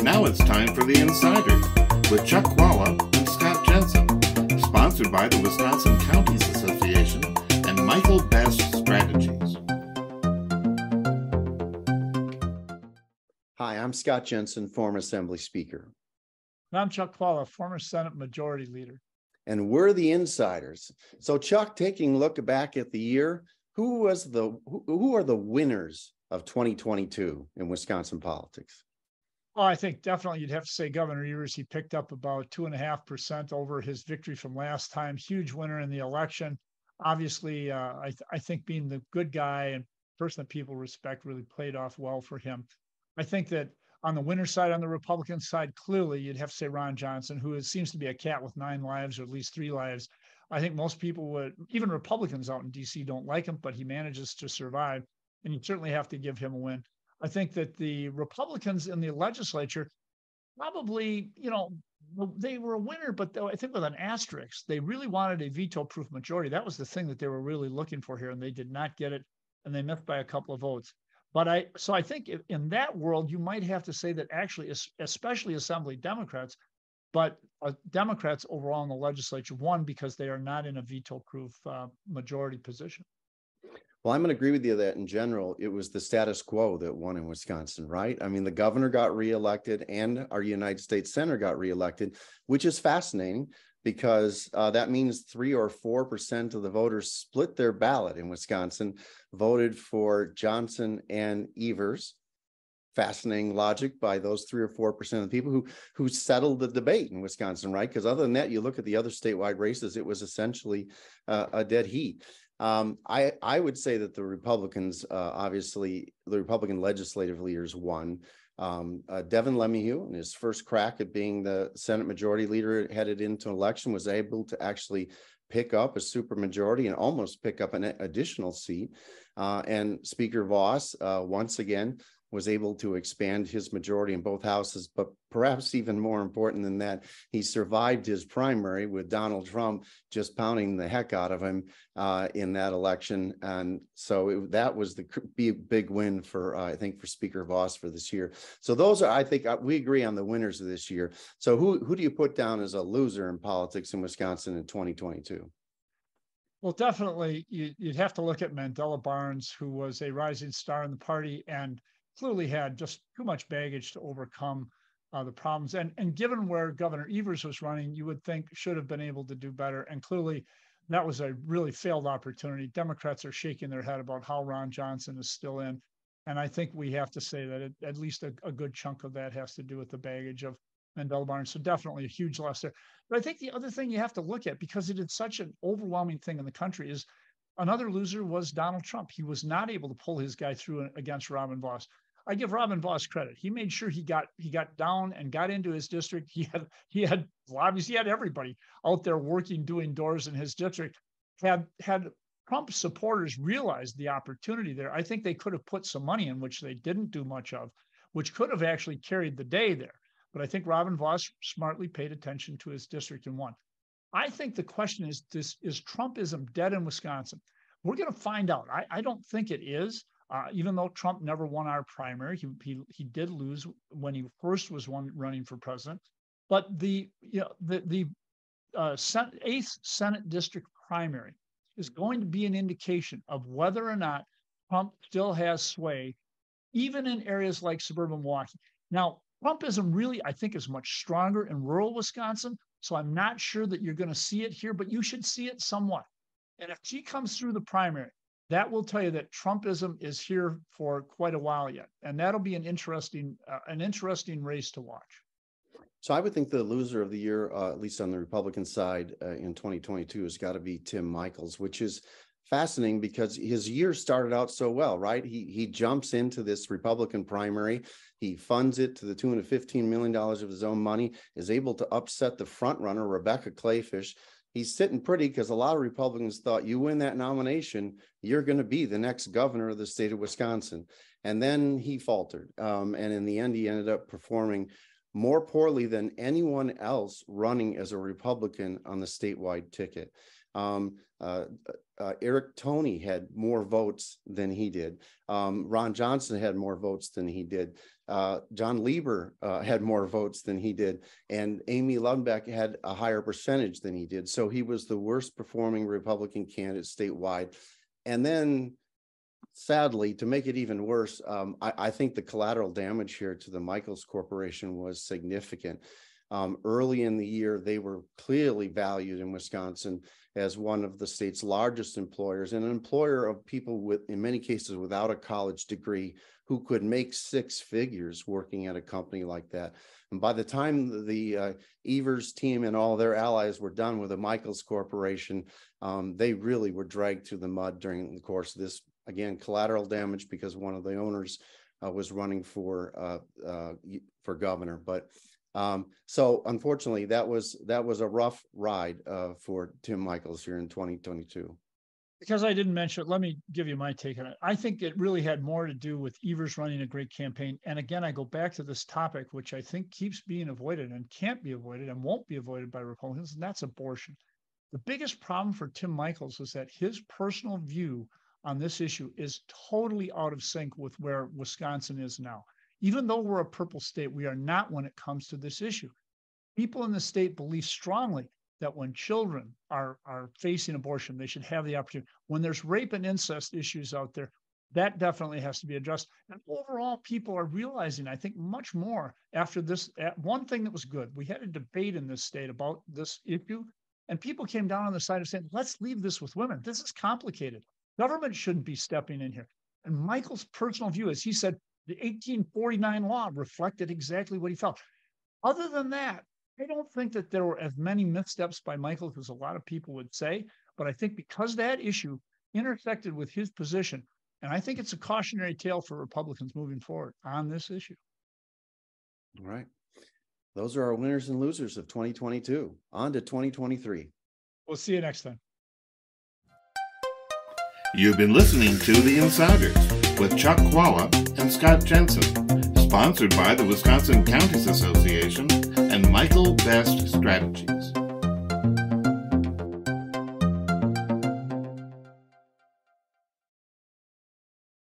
And now it's time for The Insiders with Chuck Chvala and Scott Jensen, sponsored by the Wisconsin Counties Association and Michael Best Strategies. Hi, I'm Scott Jensen, former Assembly Speaker. And I'm Chuck Chvala, former Senate Majority Leader. And we're the insiders. So, Chuck, taking a look back at the year, who was the who, who are the winners of 2022 in Wisconsin politics? Oh, I think definitely you'd have to say Governor Evers. He picked up about two and a half percent over his victory from last time. Huge winner in the election. Obviously, uh, I, th- I think being the good guy and person that people respect really played off well for him. I think that on the winner side, on the Republican side, clearly you'd have to say Ron Johnson, who is, seems to be a cat with nine lives or at least three lives. I think most people would, even Republicans out in DC, don't like him, but he manages to survive. And you certainly have to give him a win. I think that the Republicans in the legislature probably, you know, they were a winner, but I think with an asterisk, they really wanted a veto proof majority. That was the thing that they were really looking for here, and they did not get it, and they missed by a couple of votes. But I, so I think in that world, you might have to say that actually, especially Assembly Democrats, but uh, Democrats overall in the legislature won because they are not in a veto proof uh, majority position. Well, I'm going to agree with you that in general, it was the status quo that won in Wisconsin, right? I mean, the governor got reelected and our United States Senator got reelected, which is fascinating because uh, that means three or four percent of the voters split their ballot in Wisconsin, voted for Johnson and Evers. Fascinating logic by those three or four percent of the people who who settled the debate in Wisconsin, right? Because other than that, you look at the other statewide races, it was essentially uh, a dead heat. Um, I I would say that the Republicans, uh, obviously, the Republican legislative leaders won. Um, uh, Devin LeMahieu, in his first crack at being the Senate Majority Leader headed into election, was able to actually pick up a supermajority and almost pick up an additional seat. Uh, and Speaker Vos, uh, once again, was able to expand his majority in both houses. But perhaps even more important than that, he survived his primary with Donald Trump just pounding the heck out of him uh, in that election. And so it, that was the big, win for, uh, I think, for Speaker Vos for this year. So those are, I think, uh, we agree on the winners of this year. So who, who do you put down as a loser in politics in Wisconsin in 2022? Well, definitely, you, would have to look at Mandela Barnes, who was a rising star in the party and clearly had just too much baggage to overcome uh, the problems. And, and given where Governor Evers was running, you would think should have been able to do better. And clearly, that was a really failed opportunity. Democrats are shaking their head about how Ron Johnson is still in. And I think we have to say that it, at least a, a, good chunk of that has to do with the baggage of Mandela Barnes. So definitely a huge loss there. But I think the other thing you have to look at, because it is such an overwhelming thing in the country, is another loser was Donald Trump. He was not able to pull his guy through against Robin Vos. I give Robin Vos credit. He made sure he got he got down and got into his district. He had he had lobbies. He had everybody out there working, doing doors in his district. Had had Trump supporters realized the opportunity there, I think they could have put some money in, which they didn't do much of, which could have actually carried the day there. But I think Robin Vos smartly paid attention to his district and won. I think the question is: this, Is Trumpism dead in Wisconsin? We're going to find out. I, I don't think it is. Uh, even though Trump never won our primary, he, he, he did lose when he first was one running for president. But the you know the the uh, eighth Senate district primary is going to be an indication of whether or not Trump still has sway, even in areas like suburban Milwaukee. Now, Trumpism really, I think, is much stronger in rural Wisconsin. So I'm not sure that you're going to see it here, but you should see it somewhat. And if she comes through the primary, that will tell you that Trumpism is here for quite a while yet, and that'll be an interesting uh, an interesting race to watch. So I would think the loser of the year, uh, at least on the Republican side uh, in 2022, has got to be Tim Michels, which is fascinating because his year started out so well, right? He he jumps into this Republican primary, he funds it to the tune of 15 million dollars of his own money, is able to upset the front runner Rebecca Kleefisch he's sitting pretty because a lot of Republicans thought you win that nomination, you're going to be the next governor of the state of Wisconsin. And then he faltered. Um, and in the end, he ended up performing more poorly than anyone else running as a Republican on the statewide ticket. Um, uh, uh, Eric Toney had more votes than he did. Um, Ron Johnson had more votes than he did. Uh, John Leiber uh, had more votes than he did, and Amy Loudenbeck had a higher percentage than he did. So he was the worst performing Republican candidate statewide. And then, sadly, to make it even worse, um, I, I think the collateral damage here to the Michels Corporation was significant. Um, early in the year, they were clearly valued in Wisconsin as one of the state's largest employers and an employer of people with, in many cases, without a college degree who could make six figures working at a company like that. And by the time the uh, Evers team and all their allies were done with the Michels Corporation, um, they really were dragged through the mud during the course of this. Again, collateral damage because one of the owners uh, was running for uh, uh for governor, but um, so unfortunately, that was that was a rough ride uh, for Tim Michels here in 2022. Because I didn't mention it, let me give you my take on it. I think it really had more to do with Evers running a great campaign. And again, I go back to this topic, which I think keeps being avoided and can't be avoided and won't be avoided by Republicans, and that's abortion. The biggest problem for Tim Michels is that his personal view on this issue is totally out of sync with where Wisconsin is now. Even though we're a purple state, we are not when it comes to this issue. People in the state believe strongly that when children are, are facing abortion, they should have the opportunity. When there's rape and incest issues out there, that definitely has to be addressed. And overall, people are realizing, I think, much more after this. One thing that was good, we had a debate in this state about this issue, and people came down on the side of saying, let's leave this with women. This is complicated. Government shouldn't be stepping in here. And Michels' personal view is he said, the 1849 law reflected exactly what he felt. Other than that, I don't think that there were as many missteps by Michael as a lot of people would say. But I think because that issue intersected with his position, and I think it's a cautionary tale for Republicans moving forward on this issue. All right. Those are our winners and losers of 2022. On to 2023. We'll see you next time. You've been listening to The Insiders with Chuck Chvala and Scott Jensen, sponsored by the Wisconsin Counties Association and Michael Best Strategies.